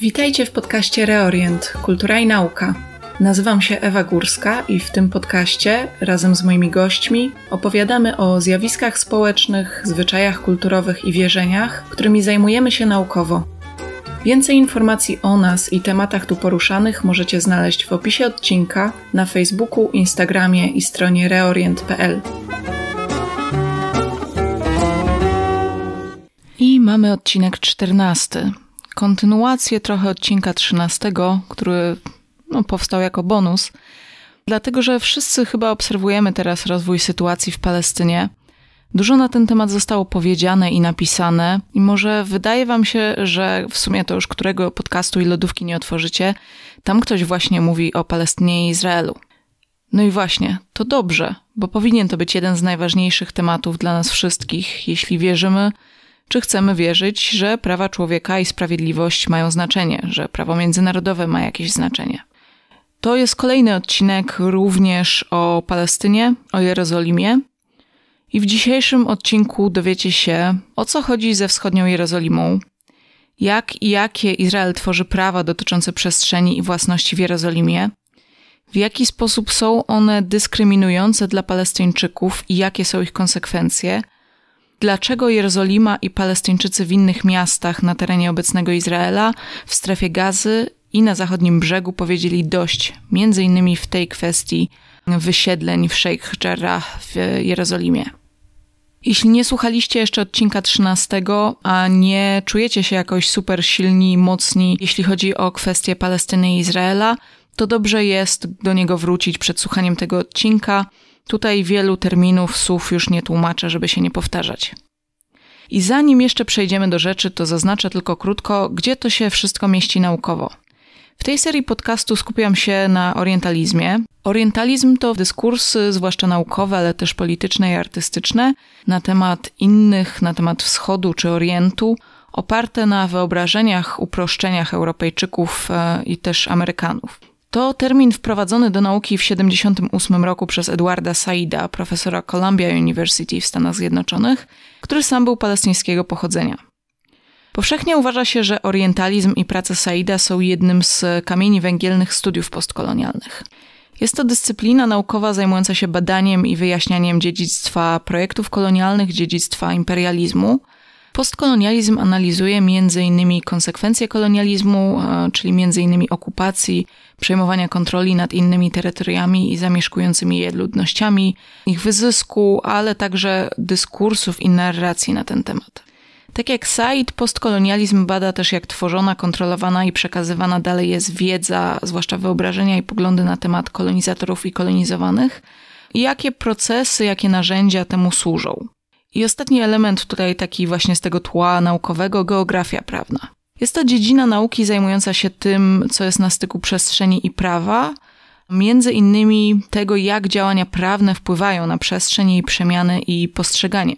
Witajcie w podcaście Reorient Kultura i Nauka. Nazywam się Ewa Górska i w tym podcaście razem z moimi gośćmi opowiadamy o zjawiskach społecznych, zwyczajach kulturowych i wierzeniach, którymi zajmujemy się naukowo. Więcej informacji o nas i tematach tu poruszanych możecie znaleźć w opisie odcinka na Facebooku, Instagramie i stronie reorient.pl. I mamy odcinek 14. Kontynuację trochę odcinka 13, który no, powstał jako bonus, dlatego że wszyscy chyba obserwujemy teraz rozwój sytuacji w Palestynie. Dużo na ten temat zostało powiedziane i napisane, i może wydaje Wam się, że w sumie to już którego podcastu i lodówki nie otworzycie, tam ktoś właśnie mówi o Palestynie i Izraelu. No i właśnie, to dobrze, bo powinien to być jeden z najważniejszych tematów dla nas wszystkich, jeśli wierzymy, czy chcemy wierzyć, że prawa człowieka i sprawiedliwość mają znaczenie, że prawo międzynarodowe ma jakieś znaczenie. To jest kolejny odcinek również o Palestynie, o Jerozolimie. I w dzisiejszym odcinku dowiecie się, o co chodzi ze wschodnią Jerozolimą, jak i jakie Izrael tworzy prawa dotyczące przestrzeni i własności w Jerozolimie, w jaki sposób są one dyskryminujące dla Palestyńczyków i jakie są ich konsekwencje, dlaczego Jerozolima i Palestyńczycy w innych miastach na terenie obecnego Izraela, w strefie gazy i na zachodnim brzegu powiedzieli dość, między innymi w tej kwestii wysiedleń w Sheikh Jarrah w Jerozolimie. Jeśli nie słuchaliście jeszcze odcinka 13, a nie czujecie się jakoś super silni, mocni, jeśli chodzi o kwestie Palestyny i Izraela, to dobrze jest do niego wrócić przed słuchaniem tego odcinka. Tutaj wielu terminów, słów już nie tłumaczę, żeby się nie powtarzać. I zanim jeszcze przejdziemy do rzeczy, to zaznaczę tylko krótko, gdzie to się wszystko mieści naukowo. W tej serii podcastu skupiam się na orientalizmie. Orientalizm to dyskursy, zwłaszcza naukowe, ale też polityczne i artystyczne, na temat innych, na temat wschodu czy orientu, oparte na wyobrażeniach, uproszczeniach Europejczyków e, i też Amerykanów. To termin wprowadzony do nauki w 1978 roku przez Edwarda Saida, profesora Columbia University w Stanach Zjednoczonych, który sam był palestyńskiego pochodzenia. Powszechnie uważa się, że orientalizm i prace Saida są jednym z kamieni węgielnych studiów postkolonialnych. Jest to dyscyplina naukowa zajmująca się badaniem i wyjaśnianiem dziedzictwa projektów kolonialnych, dziedzictwa imperializmu. Postkolonializm analizuje m.in. konsekwencje kolonializmu, e, czyli m.in. okupacji, przejmowania kontroli nad innymi terytoriami i zamieszkującymi je ludnościami, ich wyzysku, ale także dyskursów i narracji na ten temat. Tak jak Said, postkolonializm bada też jak tworzona, kontrolowana i przekazywana dalej jest wiedza, zwłaszcza wyobrażenia i poglądy na temat kolonizatorów i kolonizowanych, i jakie procesy, jakie narzędzia temu służą. I ostatni element tutaj taki właśnie z tego tła naukowego, geografia prawna. Jest to dziedzina nauki zajmująca się tym, co jest na styku przestrzeni i prawa, między innymi tego, jak działania prawne wpływają na przestrzeń, jej przemiany i postrzeganie.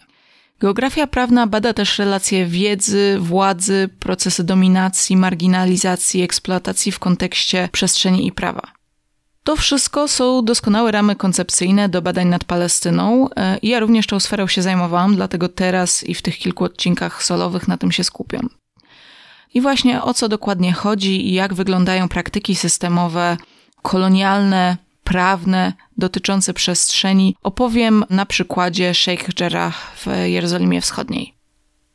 Geografia prawna bada też relacje wiedzy, władzy, procesy dominacji, marginalizacji, eksploatacji w kontekście przestrzeni i prawa. To wszystko są doskonałe ramy koncepcyjne do badań nad Palestyną e, ja również tą sferą się zajmowałam, dlatego teraz i w tych kilku odcinkach solowych na tym się skupiam. I właśnie o co dokładnie chodzi i jak wyglądają praktyki systemowe kolonialne, prawne dotyczące przestrzeni opowiem na przykładzie Sheikh Jarrah w Jerozolimie Wschodniej.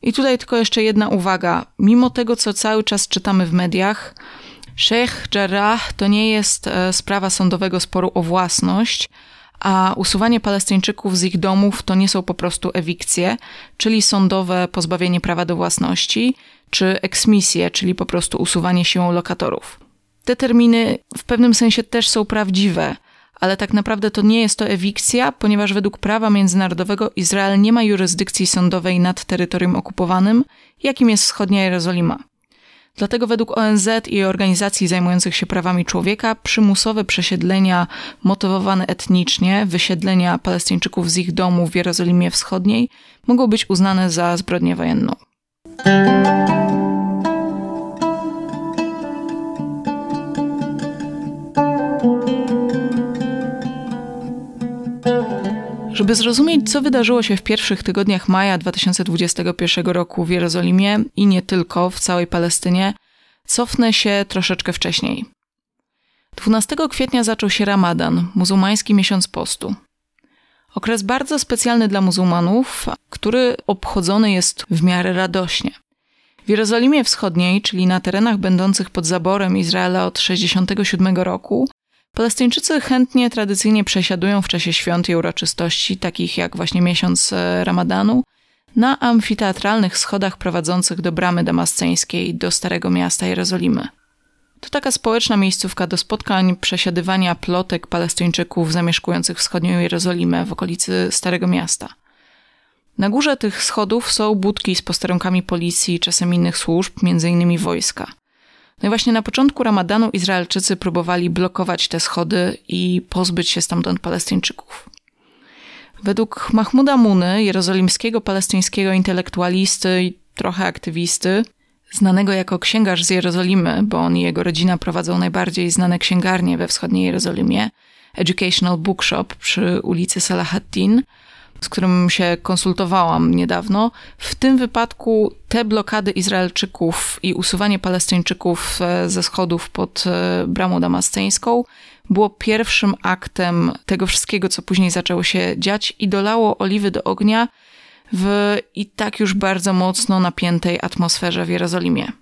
I tutaj tylko jeszcze jedna uwaga. Mimo tego, co cały czas czytamy w mediach, Sheikh Jarrah to nie jest e, sprawa sądowego sporu o własność, a usuwanie Palestyńczyków z ich domów to nie są po prostu ewikcje, czyli sądowe pozbawienie prawa do własności, czy eksmisje, czyli po prostu usuwanie siłą lokatorów. Te terminy w pewnym sensie też są prawdziwe, ale tak naprawdę to nie jest to ewikcja, ponieważ według prawa międzynarodowego Izrael nie ma jurysdykcji sądowej nad terytorium okupowanym, jakim jest wschodnia Jerozolima. Dlatego według ONZ i organizacji zajmujących się prawami człowieka przymusowe przesiedlenia motywowane etnicznie, wysiedlenia Palestyńczyków z ich domów w Jerozolimie Wschodniej mogą być uznane za zbrodnię wojenną. Żeby zrozumieć, co wydarzyło się w pierwszych tygodniach maja 2021 roku w Jerozolimie i nie tylko, w całej Palestynie, cofnę się troszeczkę wcześniej. 12 kwietnia zaczął się Ramadan, muzułmański miesiąc postu. Okres bardzo specjalny dla muzułmanów, który obchodzony jest w miarę radośnie. W Jerozolimie Wschodniej, czyli na terenach będących pod zaborem Izraela od 67 roku, Palestyńczycy chętnie tradycyjnie przesiadują w czasie świąt i uroczystości, takich jak właśnie miesiąc e, Ramadanu, na amfiteatralnych schodach prowadzących do bramy damasceńskiej do Starego Miasta Jerozolimy. To taka społeczna miejscówka do spotkań, przesiadywania plotek Palestyńczyków zamieszkujących wschodnią Jerozolimę w okolicy Starego Miasta. Na górze tych schodów są budki z posterunkami policji i czasem innych służb, m.in. wojska. No i właśnie na początku Ramadanu Izraelczycy próbowali blokować te schody i pozbyć się stamtąd Palestyńczyków. Według Mahmuda Muny, jerozolimskiego palestyńskiego intelektualisty i trochę aktywisty, znanego jako księgarz z Jerozolimy, bo on i jego rodzina prowadzą najbardziej znane księgarnie we wschodniej Jerozolimie, Educational Bookshop przy ulicy Salahaddin, z którym się konsultowałam niedawno. W tym wypadku te blokady Izraelczyków i usuwanie Palestyńczyków e, ze schodów pod e, bramą damasceńską było pierwszym aktem tego wszystkiego, co później zaczęło się dziać i dolało oliwy do ognia w i tak już bardzo mocno napiętej atmosferze w Jerozolimie.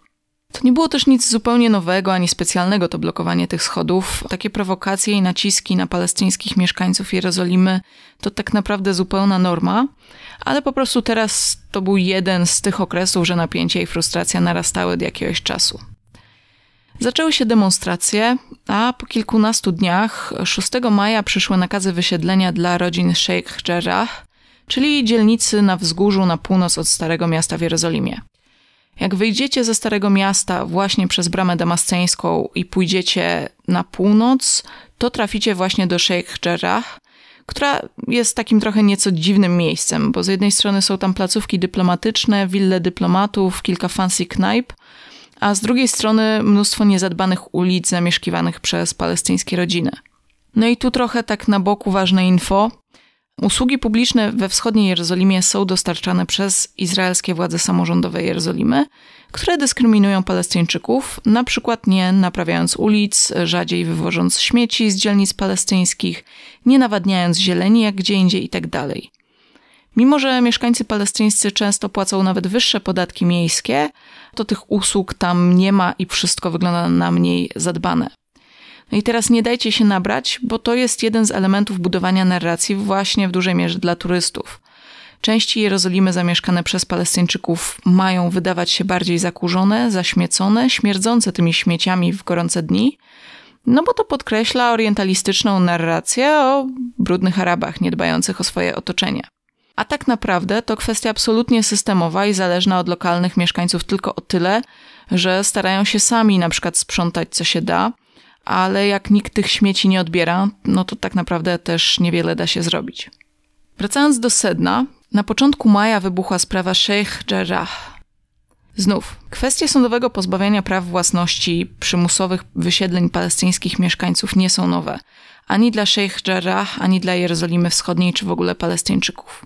To nie było też nic zupełnie nowego ani specjalnego to blokowanie tych schodów. Takie prowokacje i naciski na palestyńskich mieszkańców Jerozolimy to tak naprawdę zupełna norma, ale po prostu teraz to był jeden z tych okresów, że napięcie i frustracja narastały od jakiegoś czasu. Zaczęły się demonstracje, a po kilkunastu dniach, 6 maja, przyszły nakazy wysiedlenia dla rodzin Sheikh Jarrah, czyli dzielnicy na wzgórzu na północ od Starego Miasta w Jerozolimie. Jak wyjdziecie ze Starego Miasta właśnie przez bramę damasceńską i pójdziecie na północ, to traficie właśnie do Sheikh Jarrah, która jest takim trochę nieco dziwnym miejscem, bo z jednej strony są tam placówki dyplomatyczne, wille dyplomatów, kilka fancy knajp, a z drugiej strony mnóstwo niezadbanych ulic zamieszkiwanych przez palestyńskie rodziny. No i tu trochę tak na boku ważne info. Usługi publiczne we wschodniej Jerozolimie są dostarczane przez izraelskie władze samorządowe Jerozolimy, które dyskryminują Palestyńczyków, na przykład nie naprawiając ulic, rzadziej wywożąc śmieci z dzielnic palestyńskich, nie nawadniając zieleni jak gdzie indziej itd. Tak Mimo, że mieszkańcy palestyńscy często płacą nawet wyższe podatki miejskie, to tych usług tam nie ma i wszystko wygląda na mniej zadbane. No i teraz nie dajcie się nabrać, bo to jest jeden z elementów budowania narracji właśnie w dużej mierze dla turystów. Części Jerozolimy zamieszkane przez Palestyńczyków mają wydawać się bardziej zakurzone, zaśmiecone, śmierdzące tymi śmieciami w gorące dni, no bo to podkreśla orientalistyczną narrację o brudnych Arabach niedbających o swoje otoczenie. A tak naprawdę to kwestia absolutnie systemowa i zależna od lokalnych mieszkańców tylko o tyle, że starają się sami na przykład sprzątać co się da, ale jak nikt tych śmieci nie odbiera, no to tak naprawdę też niewiele da się zrobić. Wracając do sedna, na początku maja wybuchła sprawa Sheikh Jarrah. Znów, kwestie sądowego pozbawiania praw własności przymusowych wysiedleń palestyńskich mieszkańców nie są nowe. Ani dla Sheikh Jarrah, ani dla Jerozolimy Wschodniej, czy w ogóle Palestyńczyków.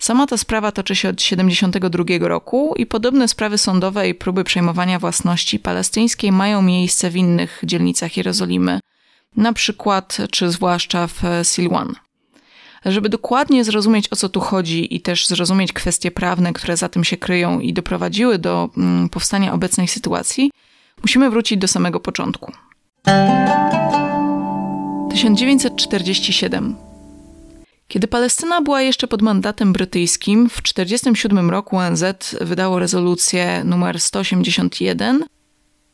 Sama ta sprawa toczy się od 1972 roku i podobne sprawy sądowe i próby przejmowania własności palestyńskiej mają miejsce w innych dzielnicach Jerozolimy, na przykład czy zwłaszcza w Silwan. Żeby dokładnie zrozumieć o co tu chodzi i też zrozumieć kwestie prawne, które za tym się kryją i doprowadziły do mm, powstania obecnej sytuacji, musimy wrócić do samego początku. 1947 kiedy Palestyna była jeszcze pod mandatem brytyjskim, w 1947 roku ONZ wydało rezolucję numer 181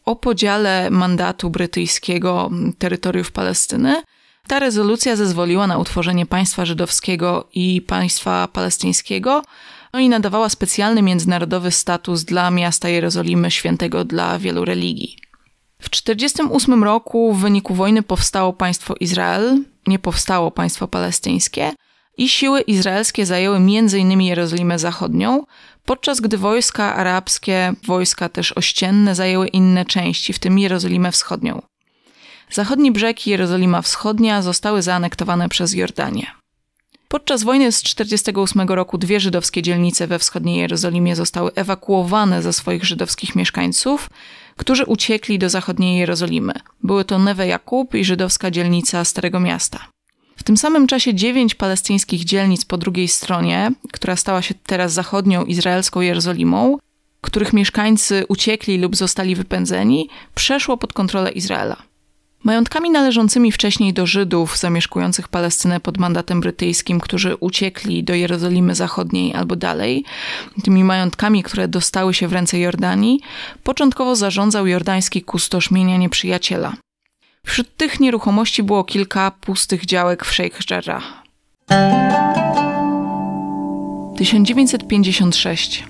o podziale mandatu brytyjskiego terytoriów Palestyny. Ta rezolucja zezwoliła na utworzenie państwa żydowskiego i państwa palestyńskiego, no i nadawała specjalny międzynarodowy status dla miasta Jerozolimy, świętego dla wielu religii. W 1948 roku w wyniku wojny powstało państwo Izrael, nie powstało państwo palestyńskie, i siły izraelskie zajęły m.in. Jerozolimę Zachodnią, podczas gdy wojska arabskie, wojska też ościenne zajęły inne części, w tym Jerozolimę Wschodnią. Zachodni brzeg i Jerozolima Wschodnia zostały zaanektowane przez Jordanię. Podczas wojny z 1948 roku dwie żydowskie dzielnice we wschodniej Jerozolimie zostały ewakuowane ze swoich żydowskich mieszkańców, którzy uciekli do zachodniej Jerozolimy. Były to Neve Jakub i żydowska dzielnica Starego Miasta. W tym samym czasie dziewięć palestyńskich dzielnic po drugiej stronie, która stała się teraz zachodnią izraelską Jerozolimą, których mieszkańcy uciekli lub zostali wypędzeni, przeszło pod kontrolę Izraela. Majątkami należącymi wcześniej do Żydów zamieszkujących Palestynę pod mandatem brytyjskim, którzy uciekli do Jerozolimy Zachodniej albo dalej, tymi majątkami, które dostały się w ręce Jordanii, początkowo zarządzał jordański kustosz mienia nieprzyjaciela. Wśród tych nieruchomości było kilka pustych działek w Sheikh Jarrah. 1956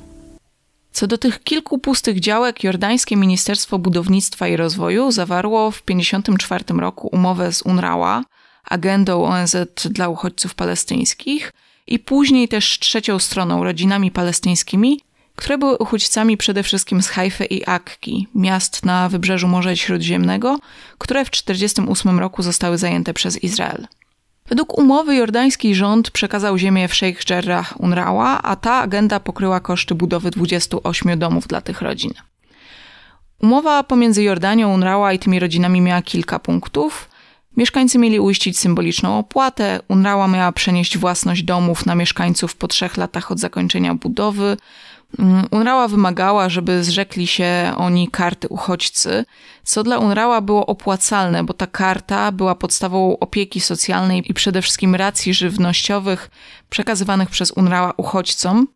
co do tych kilku pustych działek, jordańskie Ministerstwo Budownictwa i Rozwoju zawarło w 1954 roku umowę z UNRWA, agendą ONZ dla uchodźców palestyńskich, i później też trzecią stroną, rodzinami palestyńskimi, które były uchodźcami przede wszystkim z Hajfy i Akki, miast na wybrzeżu Morza Śródziemnego, które w 1948 roku zostały zajęte przez Izrael. Według umowy jordański rząd przekazał ziemię w Sheikh Jarrah UNRWA, a ta agenda pokryła koszty budowy 28 domów dla tych rodzin. Umowa pomiędzy Jordanią, UNRWA i tymi rodzinami miała kilka punktów. Mieszkańcy mieli uiścić symboliczną opłatę, UNRWA miała przenieść własność domów na mieszkańców po trzech latach od zakończenia budowy, UNRWA wymagała, żeby zrzekli się oni karty uchodźcy, co dla UNRWA było opłacalne, bo ta karta była podstawą opieki socjalnej i przede wszystkim racji żywnościowych przekazywanych przez UNRWA uchodźcom.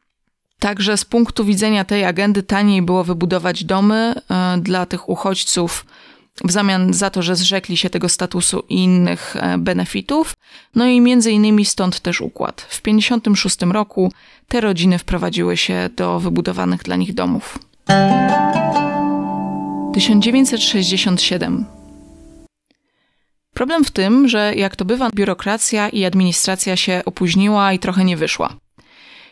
Także z punktu widzenia tej agendy taniej było wybudować domy e, dla tych uchodźców w zamian za to, że zrzekli się tego statusu i innych e, benefitów. No i między innymi stąd też układ. W 1956 roku te rodziny wprowadziły się do wybudowanych dla nich domów. 1967 Problem w tym, że jak to bywa, biurokracja i administracja się opóźniła i trochę nie wyszła.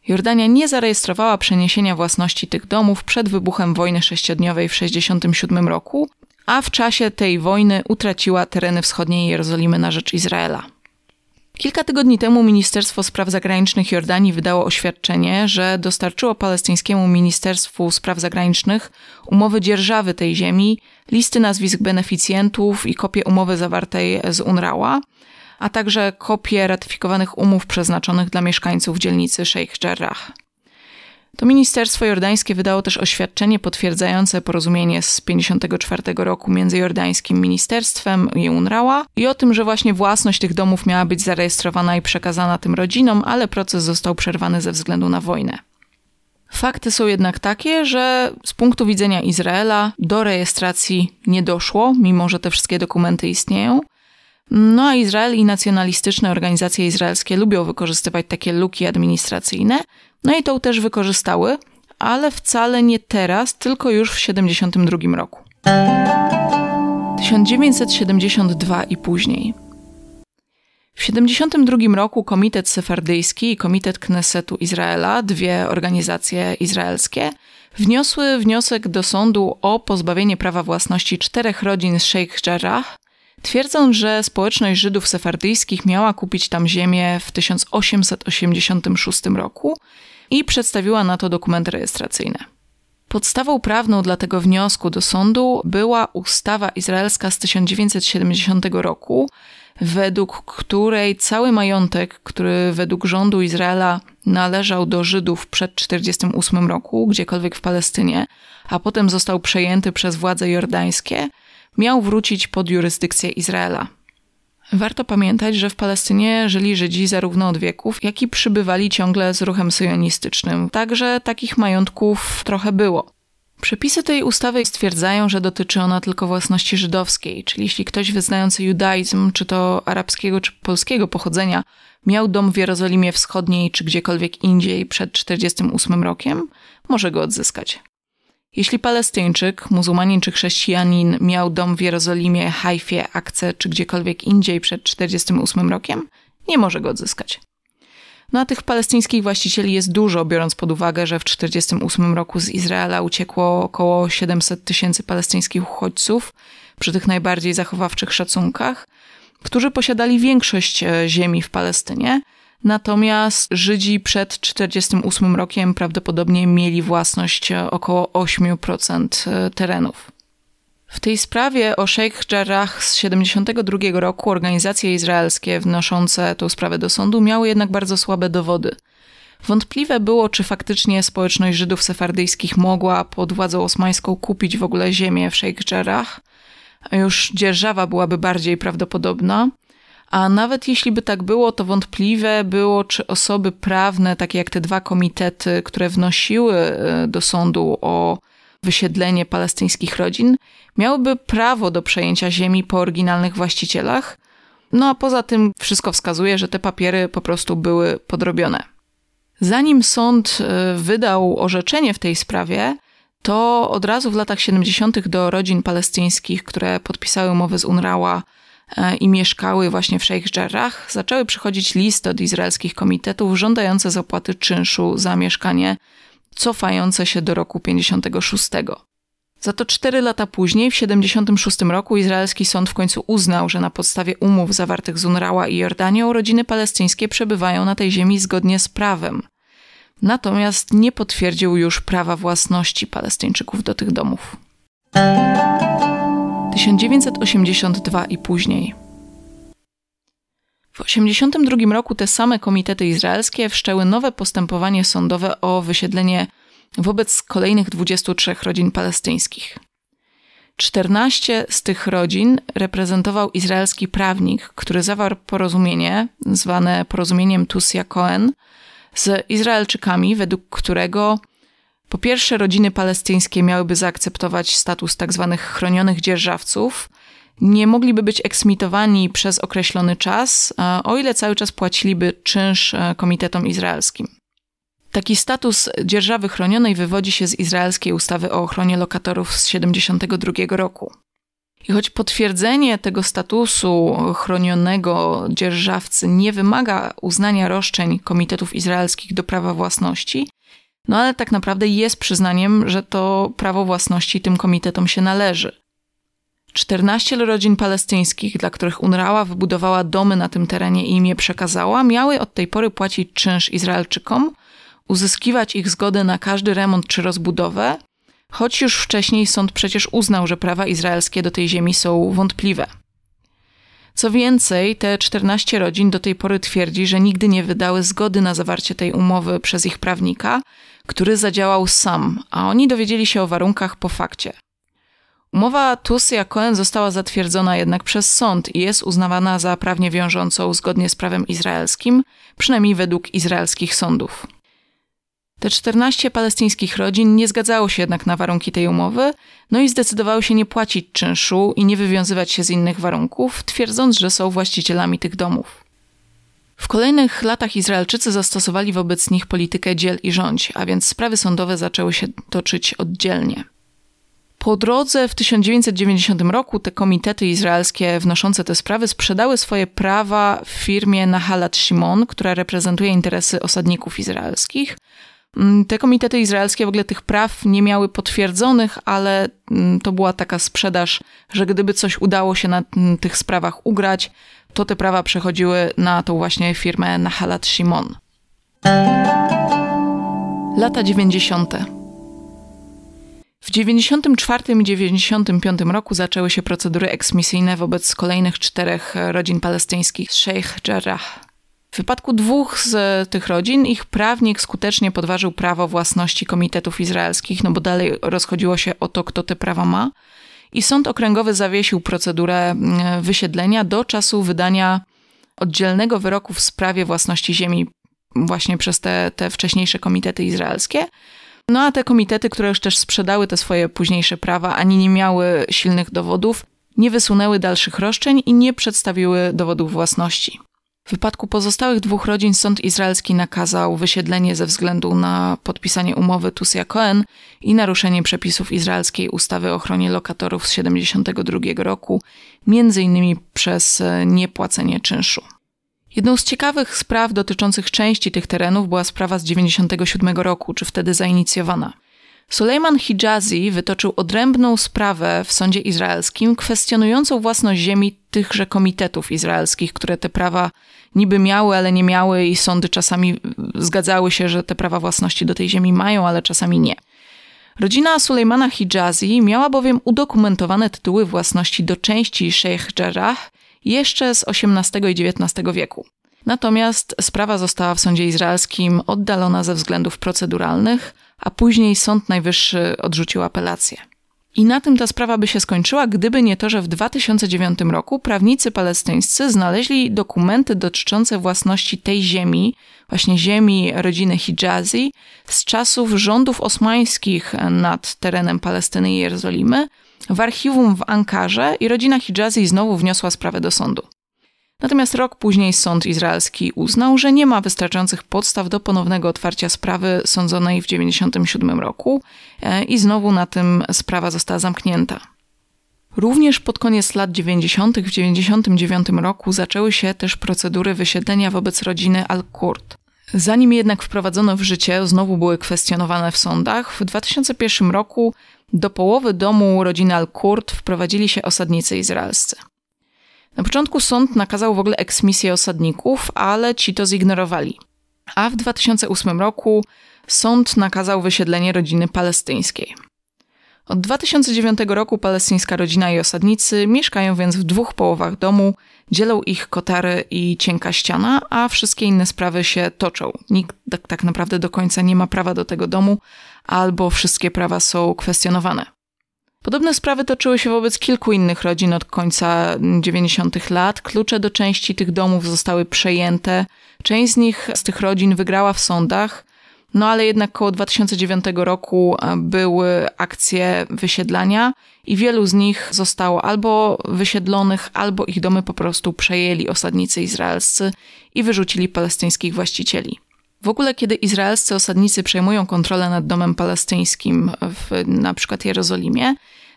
Jordania nie zarejestrowała przeniesienia własności tych domów przed wybuchem wojny sześciodniowej w 1967 roku, a w czasie tej wojny utraciła tereny wschodniej Jerozolimy na rzecz Izraela. Kilka tygodni temu Ministerstwo Spraw Zagranicznych Jordanii wydało oświadczenie, że dostarczyło palestyńskiemu Ministerstwu Spraw Zagranicznych umowy dzierżawy tej ziemi, listy nazwisk beneficjentów i kopie umowy zawartej z UNRWA, a także kopie ratyfikowanych umów przeznaczonych dla mieszkańców dzielnicy Sheikh Jarrah. To ministerstwo jordańskie wydało też oświadczenie potwierdzające porozumienie z 1954 roku między jordańskim ministerstwem i UNRWA i o tym, że właśnie własność tych domów miała być zarejestrowana i przekazana tym rodzinom, ale proces został przerwany ze względu na wojnę. Fakty są jednak takie, że z punktu widzenia Izraela do rejestracji nie doszło, mimo że te wszystkie dokumenty istnieją. No a Izrael i nacjonalistyczne organizacje izraelskie lubią wykorzystywać takie luki administracyjne, no i to też wykorzystały, ale wcale nie teraz, tylko już w 1972 roku. 1972 i później. W 1972 roku Komitet Sefardyjski i Komitet Knesetu Izraela, dwie organizacje izraelskie, wniosły wniosek do sądu o pozbawienie prawa własności czterech rodzin z Sheikh Jarrah, twierdząc, że społeczność Żydów sefardyjskich miała kupić tam ziemię w 1886 roku i przedstawiła na to dokumenty rejestracyjne. Podstawą prawną dla tego wniosku do sądu była ustawa izraelska z 1970 roku, według której cały majątek, który według rządu Izraela należał do Żydów przed 1948 roku, gdziekolwiek w Palestynie, a potem został przejęty przez władze jordańskie, miał wrócić pod jurysdykcję Izraela. Warto pamiętać, że w Palestynie żyli Żydzi zarówno od wieków, jak i przybywali ciągle z ruchem syjonistycznym. Także takich majątków trochę było. Przepisy tej ustawy stwierdzają, że dotyczy ona tylko własności żydowskiej, czyli jeśli ktoś wyznający judaizm, czy to arabskiego, czy polskiego pochodzenia, miał dom w Jerozolimie Wschodniej, czy gdziekolwiek indziej przed 1948 rokiem, może go odzyskać. Jeśli Palestyńczyk, muzułmanin czy chrześcijanin miał dom w Jerozolimie, Hajfie, Akce czy gdziekolwiek indziej przed 1948 rokiem, nie może go odzyskać. No a tych palestyńskich właścicieli jest dużo, biorąc pod uwagę, że w 1948 roku z Izraela uciekło około 700 tysięcy palestyńskich uchodźców przy tych najbardziej zachowawczych szacunkach, którzy posiadali większość e, ziemi w Palestynie, Natomiast Żydzi przed 1948 rokiem prawdopodobnie mieli własność około 8% e, terenów. W tej sprawie o Sheikh Jarrah z 1972 roku organizacje izraelskie wnoszące tę sprawę do sądu miały jednak bardzo słabe dowody. Wątpliwe było, czy faktycznie społeczność Żydów sefardyjskich mogła pod władzą osmańską kupić w ogóle ziemię w Sheikh Jarrah. Już dzierżawa byłaby bardziej prawdopodobna. A nawet jeśli by tak było, to wątpliwe było, czy osoby prawne, takie jak te dwa komitety, które wnosiły e, do sądu o wysiedlenie palestyńskich rodzin, miałyby prawo do przejęcia ziemi po oryginalnych właścicielach. No a poza tym wszystko wskazuje, że te papiery po prostu były podrobione. Zanim sąd e, wydał orzeczenie w tej sprawie, to od razu w latach 70. do rodzin palestyńskich, które podpisały umowę z UNRWA i mieszkały właśnie w Sheikh Jarrah, zaczęły przychodzić listy od izraelskich komitetów żądające zapłaty czynszu za mieszkanie cofające się do roku 56. Za to cztery lata później, w 76 roku, izraelski sąd w końcu uznał, że na podstawie umów zawartych z UNRWA i Jordanią rodziny palestyńskie przebywają na tej ziemi zgodnie z prawem. Natomiast nie potwierdził już prawa własności Palestyńczyków do tych domów. 1982 i później. W 1982 roku te same komitety izraelskie wszczęły nowe postępowanie sądowe o wysiedlenie wobec kolejnych 23 rodzin palestyńskich. 14 z tych rodzin reprezentował izraelski prawnik, który zawarł porozumienie, zwane porozumieniem Tusia Cohen, z Izraelczykami, według którego po pierwsze rodziny palestyńskie miałyby zaakceptować status tzw. Tak chronionych dzierżawców, nie mogliby być eksmitowani przez określony czas, o ile cały czas płaciliby czynsz e, komitetom izraelskim. Taki status dzierżawy chronionej wywodzi się z izraelskiej ustawy o ochronie lokatorów z 1972 roku. I choć potwierdzenie tego statusu chronionego dzierżawcy nie wymaga uznania roszczeń komitetów izraelskich do prawa własności, no ale tak naprawdę jest przyznaniem, że to prawo własności tym komitetom się należy. 14 rodzin palestyńskich, dla których UNRWA wybudowała domy na tym terenie i im je przekazała, miały od tej pory płacić czynsz Izraelczykom, uzyskiwać ich zgodę na każdy remont czy rozbudowę, choć już wcześniej sąd przecież uznał, że prawa izraelskie do tej ziemi są wątpliwe. Co więcej, te 14 rodzin do tej pory twierdzi, że nigdy nie wydały zgody na zawarcie tej umowy przez ich prawnika, który zadziałał sam, a oni dowiedzieli się o warunkach po fakcie. Umowa Tusia Cohen została zatwierdzona jednak przez sąd i jest uznawana za prawnie wiążącą zgodnie z prawem izraelskim, przynajmniej według izraelskich sądów. Te 14 palestyńskich rodzin nie zgadzało się jednak na warunki tej umowy, no i zdecydowały się nie płacić czynszu i nie wywiązywać się z innych warunków, twierdząc, że są właścicielami tych domów. W kolejnych latach Izraelczycy zastosowali wobec nich politykę dziel i rządź, a więc sprawy sądowe zaczęły się toczyć oddzielnie. Po drodze w 1990 roku te komitety izraelskie wnoszące te sprawy sprzedały swoje prawa firmie Nahalat Shimon, która reprezentuje interesy osadników izraelskich, te komitety izraelskie w ogóle tych praw nie miały potwierdzonych, ale mm, to była taka sprzedaż, że gdyby coś udało się na mm, tych sprawach ugrać, to te prawa przechodziły na tą właśnie firmę Nahalat Shimon. Lata 90. W 94 i 95 roku zaczęły się procedury eksmisyjne wobec kolejnych czterech rodzin palestyńskich z Sheikh Jarrah. W wypadku dwóch z tych rodzin ich prawnik skutecznie podważył prawo własności komitetów izraelskich, no bo dalej rozchodziło się o to, kto te prawa ma. I sąd okręgowy zawiesił procedurę mm, wysiedlenia do czasu wydania oddzielnego wyroku w sprawie własności ziemi właśnie przez te, te wcześniejsze komitety izraelskie. No a te komitety, które już też sprzedały te swoje późniejsze prawa, ani nie miały silnych dowodów, nie wysunęły dalszych roszczeń i nie przedstawiły dowodów własności. W wypadku pozostałych dwóch rodzin sąd izraelski nakazał wysiedlenie ze względu na podpisanie umowy Tusia Cohen i naruszenie przepisów izraelskiej ustawy o ochronie lokatorów z 1972 roku, między innymi przez e, niepłacenie czynszu. Jedną z ciekawych spraw dotyczących części tych terenów była sprawa z 1997 roku, czy wtedy zainicjowana. Sulejman Hijazi wytoczył odrębną sprawę w sądzie izraelskim, kwestionującą własność ziemi tychże komitetów izraelskich, które te prawa niby miały, ale nie miały, i sądy czasami zgadzały się, że te prawa własności do tej ziemi mają, ale czasami nie. Rodzina Sulejmana Hijazi miała bowiem udokumentowane tytuły własności do części Sheikh Jarrah jeszcze z XVIII i XIX wieku. Natomiast sprawa została w sądzie izraelskim oddalona ze względów proceduralnych, a później Sąd Najwyższy odrzucił apelację. I na tym ta sprawa by się skończyła, gdyby nie to, że w 2009 roku prawnicy palestyńscy znaleźli dokumenty dotyczące własności tej ziemi, właśnie ziemi rodziny Hijazi, z czasów rządów osmańskich nad terenem Palestyny i Jerozolimy, w archiwum w Ankarze i rodzina Hijazi znowu wniosła sprawę do sądu. Natomiast rok później sąd izraelski uznał, że nie ma wystarczających podstaw do ponownego otwarcia sprawy sądzonej w 1997 roku e, i znowu na tym sprawa została zamknięta. Również pod koniec lat 90. w 1999 roku zaczęły się też procedury wysiedlenia wobec rodziny Al-Kurd. Zanim jednak wprowadzono w życie, znowu były kwestionowane w sądach. W 2001 roku do połowy domu rodziny Al-Kurd wprowadzili się osadnicy izraelscy. Na początku sąd nakazał w ogóle eksmisję osadników, ale ci to zignorowali. A w 2008 roku sąd nakazał wysiedlenie rodziny palestyńskiej. Od 2009 roku palestyńska rodzina i osadnicy mieszkają więc w dwóch połowach domu, dzielą ich kotary i cienka ściana, a wszystkie inne sprawy się toczą. Nikt tak, tak naprawdę do końca nie ma prawa do tego domu, albo wszystkie prawa są kwestionowane. Podobne sprawy toczyły się wobec kilku innych rodzin od końca 90. lat. Klucze do części tych domów zostały przejęte. Część z nich, z tych rodzin wygrała w sądach, no ale jednak koło 2009 roku e, były akcje wysiedlania i wielu z nich zostało albo wysiedlonych, albo ich domy po prostu przejęli osadnicy izraelscy i wyrzucili palestyńskich właścicieli. W ogóle, kiedy izraelscy osadnicy przejmują kontrolę nad domem palestyńskim w na przykład Jerozolimie,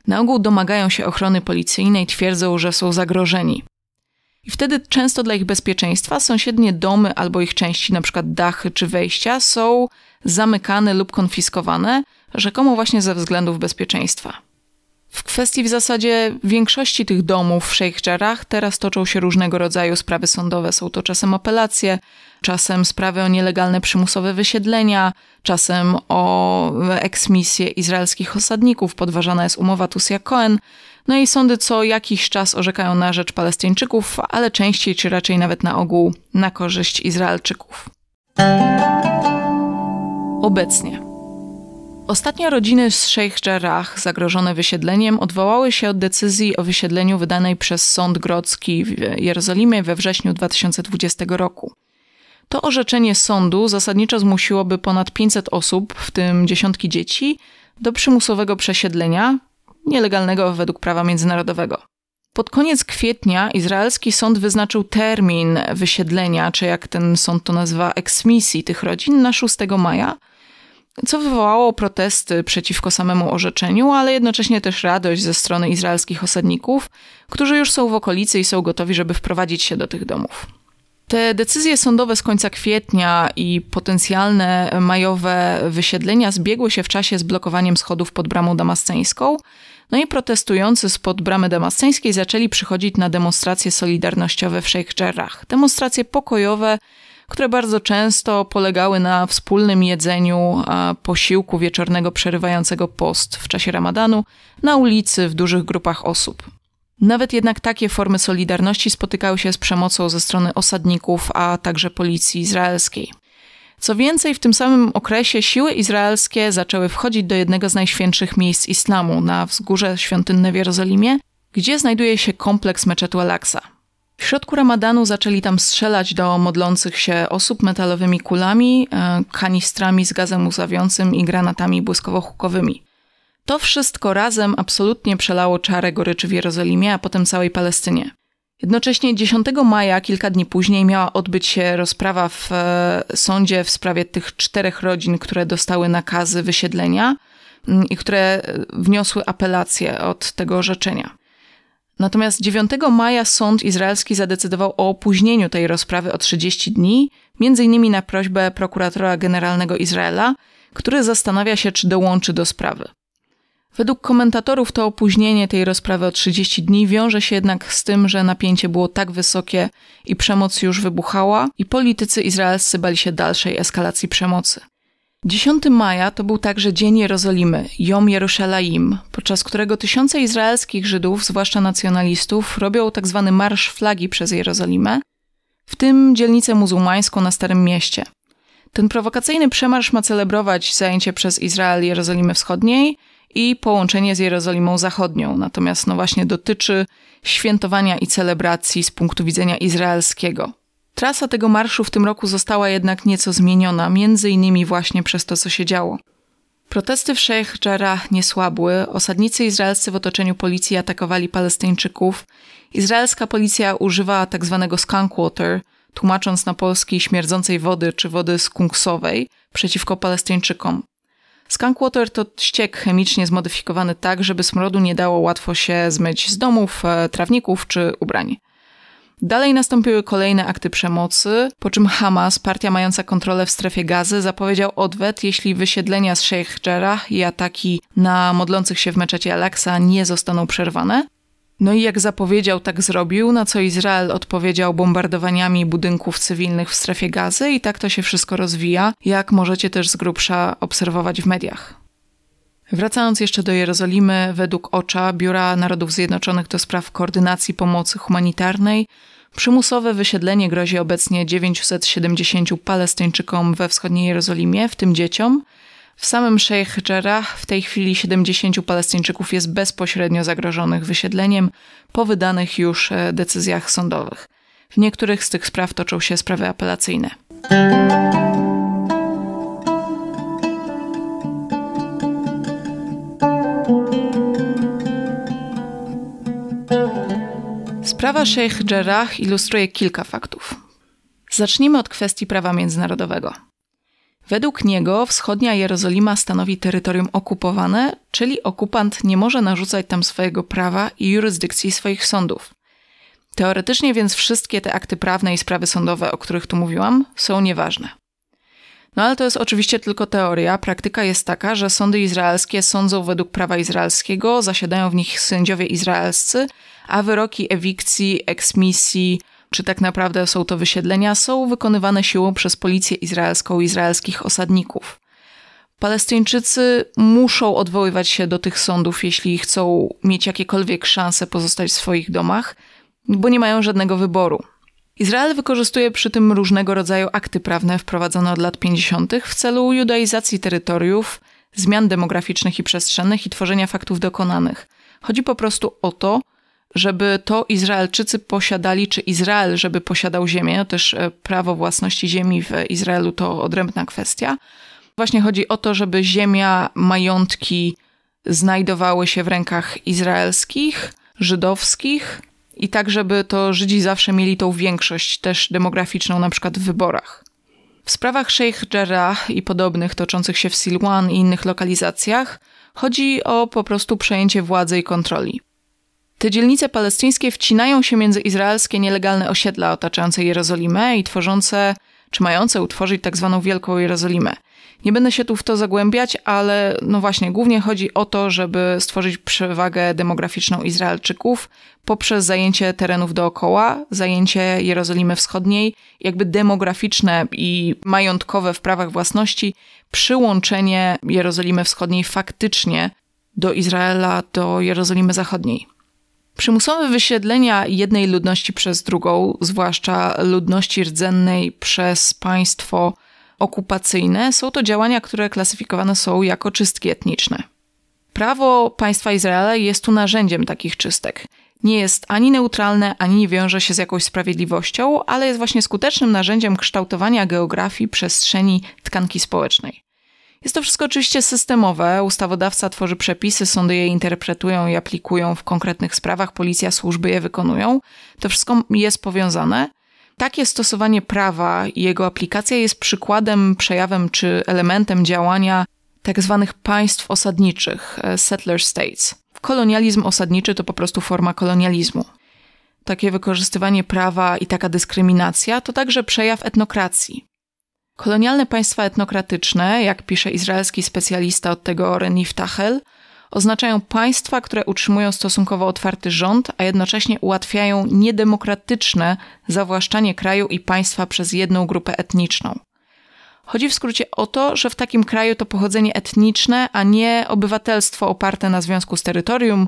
na ogół domagają się ochrony policyjnej, twierdzą, że są zagrożeni. I wtedy często dla ich bezpieczeństwa sąsiednie domy albo ich części, np. dachy czy wejścia, są zamykane lub konfiskowane, rzekomo właśnie ze względów bezpieczeństwa. W kwestii w zasadzie większości tych domów w Sheikh Jarrah teraz toczą się różnego rodzaju sprawy sądowe. Są to czasem apelacje, czasem sprawy o nielegalne przymusowe wysiedlenia, czasem o eksmisję izraelskich osadników, podważana jest umowa Tusia-Cohen. No i sądy co jakiś czas orzekają na rzecz Palestyńczyków, ale częściej czy raczej nawet na ogół na korzyść Izraelczyków. Obecnie Ostatnio rodziny z Sheikh Jarrah zagrożone wysiedleniem odwołały się od decyzji o wysiedleniu wydanej przez Sąd Grodzki w Jerozolimie we wrześniu 2020 roku. To orzeczenie sądu zasadniczo zmusiłoby ponad 500 osób, w tym dziesiątki dzieci, do przymusowego przesiedlenia, nielegalnego według prawa międzynarodowego. Pod koniec kwietnia izraelski sąd wyznaczył termin wysiedlenia, czy jak ten sąd to nazywa, eksmisji tych rodzin na 6 maja – co wywołało protesty przeciwko samemu orzeczeniu, ale jednocześnie też radość ze strony izraelskich osadników, którzy już są w okolicy i są gotowi, żeby wprowadzić się do tych domów. Te decyzje sądowe z końca kwietnia i potencjalne majowe wysiedlenia zbiegły się w czasie z blokowaniem schodów pod bramą damasceńską. No i protestujący spod bramy damasceńskiej zaczęli przychodzić na demonstracje solidarnościowe w Sheikh Jarrah. Demonstracje pokojowe, które bardzo często polegały na wspólnym jedzeniu posiłku wieczornego przerywającego post w czasie ramadanu na ulicy w dużych grupach osób. Nawet jednak takie formy solidarności spotykały się z przemocą ze strony osadników, a także policji izraelskiej. Co więcej, w tym samym okresie siły izraelskie zaczęły wchodzić do jednego z najświętszych miejsc islamu na wzgórze świątynne w Jerozolimie, gdzie znajduje się kompleks meczetu Al-Aqsa. W środku ramadanu zaczęli tam strzelać do modlących się osób metalowymi kulami, e, kanistrami z gazem łzawiącym i granatami błyskowo-hukowymi. To wszystko razem absolutnie przelało czarę goryczy w Jerozolimie, a potem całej Palestynie. Jednocześnie 10 maja, kilka dni później, miała odbyć się rozprawa w e, sądzie w sprawie tych czterech rodzin, które dostały nakazy wysiedlenia mm, i które e, wniosły apelację od tego orzeczenia. Natomiast 9 maja sąd izraelski zadecydował o opóźnieniu tej rozprawy o 30 dni, między innymi na prośbę prokuratora generalnego Izraela, który zastanawia się, czy dołączy do sprawy. Według komentatorów to opóźnienie tej rozprawy o 30 dni wiąże się jednak z tym, że napięcie było tak wysokie i przemoc już wybuchała, i politycy izraelscy bali się dalszej eskalacji przemocy. 10 maja to był także Dzień Jerozolimy, Jom Jerusalem, podczas którego tysiące izraelskich Żydów, zwłaszcza nacjonalistów, robią tzw. Tak Marsz Flagi przez Jerozolimę, w tym dzielnicę muzułmańską na Starym Mieście. Ten prowokacyjny przemarsz ma celebrować zajęcie przez Izrael Jerozolimy Wschodniej i połączenie z Jerozolimą Zachodnią, natomiast no właśnie dotyczy świętowania i celebracji z punktu widzenia izraelskiego. Trasa tego marszu w tym roku została jednak nieco zmieniona, między innymi właśnie przez to, co się działo. Protesty w Sheikh Jarrah nie słabły, osadnicy izraelscy w otoczeniu policji atakowali Palestyńczyków. Izraelska policja używała tzw. Tak skunk water, tłumacząc na polski śmierdzącej wody czy wody skunksowej, przeciwko Palestyńczykom. Skunk water to ściek chemicznie zmodyfikowany tak, żeby smrodu nie dało łatwo się zmyć z domów, e, trawników czy ubrań. Dalej nastąpiły kolejne akty przemocy, po czym Hamas, partia mająca kontrolę w strefie gazy, zapowiedział odwet, jeśli wysiedlenia z Sheikh Jarrah i ataki na modlących się w meczecie Al-Aqsa nie zostaną przerwane. No i jak zapowiedział, tak zrobił, na co Izrael odpowiedział bombardowaniami budynków cywilnych w strefie gazy i tak to się wszystko rozwija, jak możecie też z grubsza obserwować w mediach. Wracając jeszcze do Jerozolimy, według OCZA, Biura Narodów Zjednoczonych do spraw koordynacji pomocy humanitarnej, przymusowe wysiedlenie grozi obecnie 970 Palestyńczykom we wschodniej Jerozolimie, w tym dzieciom. W samym Sheikh Jarrah w tej chwili 70 Palestyńczyków jest bezpośrednio zagrożonych wysiedleniem po wydanych już e, decyzjach sądowych. W niektórych z tych spraw toczą się sprawy apelacyjne. Sprawa Sheikh Jarrah ilustruje kilka faktów. Zacznijmy od kwestii prawa międzynarodowego. Według niego wschodnia Jerozolima stanowi terytorium okupowane, czyli okupant nie może narzucać tam swojego prawa i jurysdykcji swoich sądów. Teoretycznie więc wszystkie te akty prawne i sprawy sądowe, o których tu mówiłam, są nieważne. No ale to jest oczywiście tylko teoria. Praktyka jest taka, że sądy izraelskie sądzą według prawa izraelskiego, zasiadają w nich sędziowie izraelscy, a wyroki ewikcji, eksmisji, czy tak naprawdę są to wysiedlenia, są wykonywane siłą przez policję izraelską izraelskich osadników. Palestyńczycy muszą odwoływać się do tych sądów, jeśli chcą mieć jakiekolwiek szanse pozostać w swoich domach, bo nie mają żadnego wyboru. Izrael wykorzystuje przy tym różnego rodzaju akty prawne wprowadzone od lat 50. w celu judaizacji terytoriów, zmian demograficznych i przestrzennych i tworzenia faktów dokonanych. Chodzi po prostu o to, żeby to Izraelczycy posiadali, czy Izrael, żeby posiadał ziemię, też e, prawo własności ziemi w Izraelu to odrębna kwestia. Właśnie chodzi o to, żeby ziemia, majątki znajdowały się w rękach izraelskich, żydowskich i tak, żeby to Żydzi zawsze mieli tą większość też demograficzną, na przykład w wyborach. W sprawach Sheikh Jarrah i podobnych toczących się w Silwan i innych lokalizacjach chodzi o po prostu przejęcie władzy i kontroli. Te dzielnice palestyńskie wcinają się między izraelskie nielegalne osiedla otaczające Jerozolimę i tworzące, czy mające utworzyć tak zwaną Wielką Jerozolimę. Nie będę się tu w to zagłębiać, ale no właśnie, głównie chodzi o to, żeby stworzyć przewagę demograficzną Izraelczyków poprzez zajęcie terenów dookoła, zajęcie Jerozolimy Wschodniej, jakby demograficzne i majątkowe w prawach własności, przyłączenie Jerozolimy Wschodniej faktycznie do Izraela, do Jerozolimy Zachodniej. Przymusowe wysiedlenia jednej ludności przez drugą, zwłaszcza ludności rdzennej przez państwo okupacyjne, są to działania, które klasyfikowane są jako czystki etniczne. Prawo państwa Izraela jest tu narzędziem takich czystek. Nie jest ani neutralne, ani nie wiąże się z jakąś sprawiedliwością, ale jest właśnie skutecznym narzędziem kształtowania geografii przestrzeni tkanki społecznej. Jest to wszystko oczywiście systemowe. Ustawodawca tworzy przepisy, sądy je interpretują i aplikują w konkretnych sprawach, policja, służby je wykonują. To wszystko jest powiązane. Takie stosowanie prawa i jego aplikacja jest przykładem, przejawem czy elementem działania tak zwanych państw osadniczych, e, settler states. Kolonializm osadniczy to po prostu forma kolonializmu. Takie wykorzystywanie prawa i taka dyskryminacja to także przejaw etnokracji. Kolonialne państwa etnokratyczne, jak pisze izraelski specjalista od tego Renif Tachel, oznaczają państwa, które utrzymują stosunkowo otwarty rząd, a jednocześnie ułatwiają niedemokratyczne zawłaszczanie kraju i państwa przez jedną grupę etniczną. Chodzi w skrócie o to, że w takim kraju to pochodzenie etniczne, a nie obywatelstwo oparte na związku z terytorium,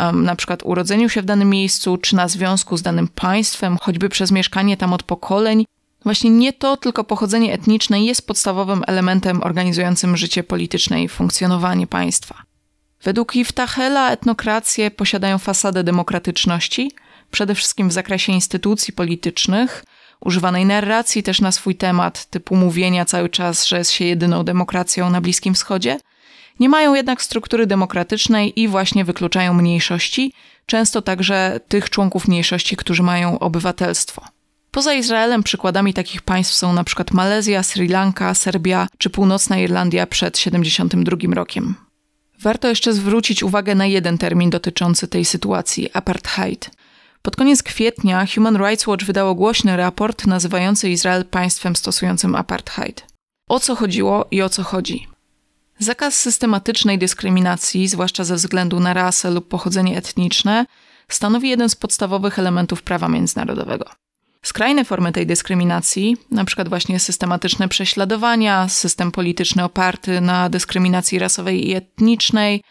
um, na przykład urodzeniu się w danym miejscu, czy na związku z danym państwem, choćby przez mieszkanie tam od pokoleń. Właśnie nie to, tylko pochodzenie etniczne jest podstawowym elementem organizującym życie polityczne i funkcjonowanie państwa. Według Iftachela etnokracje posiadają fasadę demokratyczności, przede wszystkim w zakresie instytucji politycznych, używanej narracji też na swój temat, typu mówienia cały czas, że jest się jedyną demokracją na Bliskim Wschodzie. Nie mają jednak struktury demokratycznej i właśnie wykluczają mniejszości, często także tych członków mniejszości, którzy mają obywatelstwo. Poza Izraelem przykładami takich państw są np. Malezja, Sri Lanka, Serbia czy Północna Irlandia przed 1972 rokiem. Warto jeszcze zwrócić uwagę na jeden termin dotyczący tej sytuacji apartheid. Pod koniec kwietnia Human Rights Watch wydało głośny raport nazywający Izrael państwem stosującym apartheid. O co chodziło i o co chodzi? Zakaz systematycznej dyskryminacji, zwłaszcza ze względu na rasę lub pochodzenie etniczne, stanowi jeden z podstawowych elementów prawa międzynarodowego. Skrajne formy tej dyskryminacji, np. właśnie systematyczne prześladowania, system polityczny oparty na dyskryminacji rasowej i etnicznej,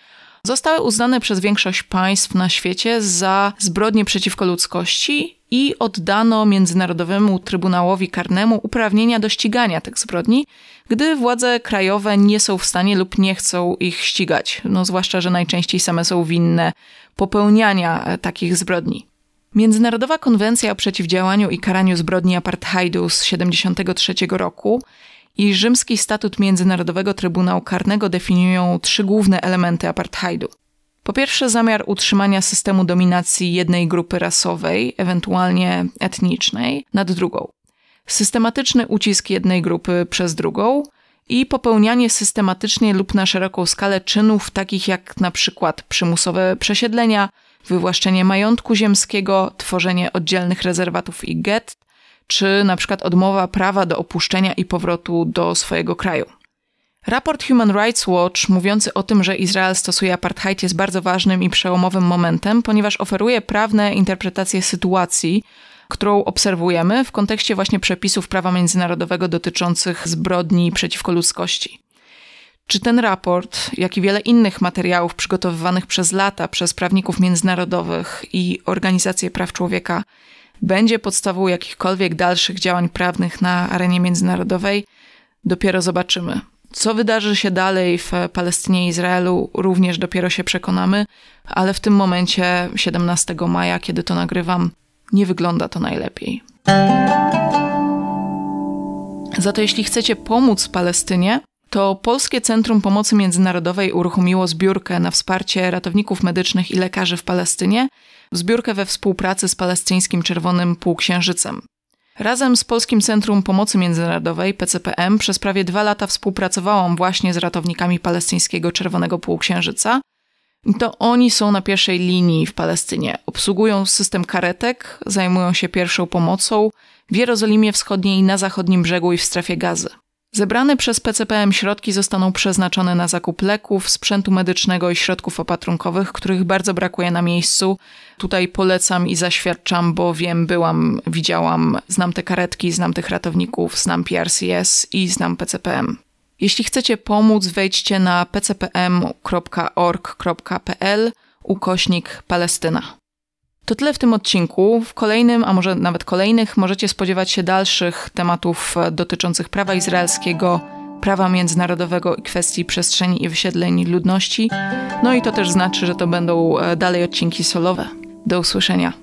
zostały uznane przez większość państw na świecie za zbrodnie przeciwko ludzkości i oddano Międzynarodowemu Trybunałowi Karnemu uprawnienia do ścigania tych zbrodni, gdy władze krajowe nie są w stanie lub nie chcą ich ścigać, no zwłaszcza, że najczęściej same są winne popełniania takich zbrodni. Międzynarodowa Konwencja o Przeciwdziałaniu i Karaniu Zbrodni Apartheidu z 1973 roku i rzymski statut Międzynarodowego Trybunału Karnego definiują trzy główne elementy apartheidu. Po pierwsze, zamiar utrzymania systemu dominacji jednej grupy rasowej, ewentualnie etnicznej, nad drugą. Systematyczny ucisk jednej grupy przez drugą i popełnianie systematycznie lub na szeroką skalę czynów takich jak na przykład przymusowe przesiedlenia, wywłaszczenie majątku ziemskiego, tworzenie oddzielnych rezerwatów i gett, czy na przykład odmowa prawa do opuszczenia i powrotu do swojego kraju. Raport Human Rights Watch mówiący o tym, że Izrael stosuje apartheid jest bardzo ważnym i przełomowym momentem, ponieważ oferuje prawne interpretacje sytuacji, którą obserwujemy w kontekście właśnie przepisów prawa międzynarodowego dotyczących zbrodni przeciwko ludzkości. Czy ten raport, jak i wiele innych materiałów przygotowywanych przez lata przez prawników międzynarodowych i organizacje praw człowieka będzie podstawą jakichkolwiek dalszych działań prawnych na arenie międzynarodowej, dopiero zobaczymy. Co wydarzy się dalej w Palestynie i Izraelu, również dopiero się przekonamy, ale w tym momencie, 17 maja, kiedy to nagrywam, nie wygląda to najlepiej. Za to, jeśli chcecie pomóc Palestynie, to Polskie Centrum Pomocy Międzynarodowej uruchomiło zbiórkę na wsparcie ratowników medycznych i lekarzy w Palestynie zbiórkę we współpracy z palestyńskim Czerwonym Półksiężycem. Razem z Polskim Centrum Pomocy Międzynarodowej PCPM przez prawie dwa lata współpracowałam właśnie z ratownikami palestyńskiego Czerwonego Półksiężyca. To oni są na pierwszej linii w Palestynie. Obsługują system karetek, zajmują się pierwszą pomocą w Jerozolimie Wschodniej, na zachodnim brzegu i w strefie gazy. Zebrane przez PCPM środki zostaną przeznaczone na zakup leków, sprzętu medycznego i środków opatrunkowych, których bardzo brakuje na miejscu. Tutaj polecam i zaświadczam, bo wiem, byłam, widziałam, znam te karetki, znam tych ratowników, znam PRCS i znam PCPM. Jeśli chcecie pomóc, wejdźcie na pcpm.org.pl ukośnik Palestyna. To tyle w tym odcinku. W kolejnym, a może nawet kolejnych, możecie spodziewać się dalszych tematów dotyczących prawa izraelskiego, prawa międzynarodowego i kwestii przestrzeni i wysiedleń ludności. No i to też znaczy, że to będą e, dalej odcinki solowe. Do usłyszenia.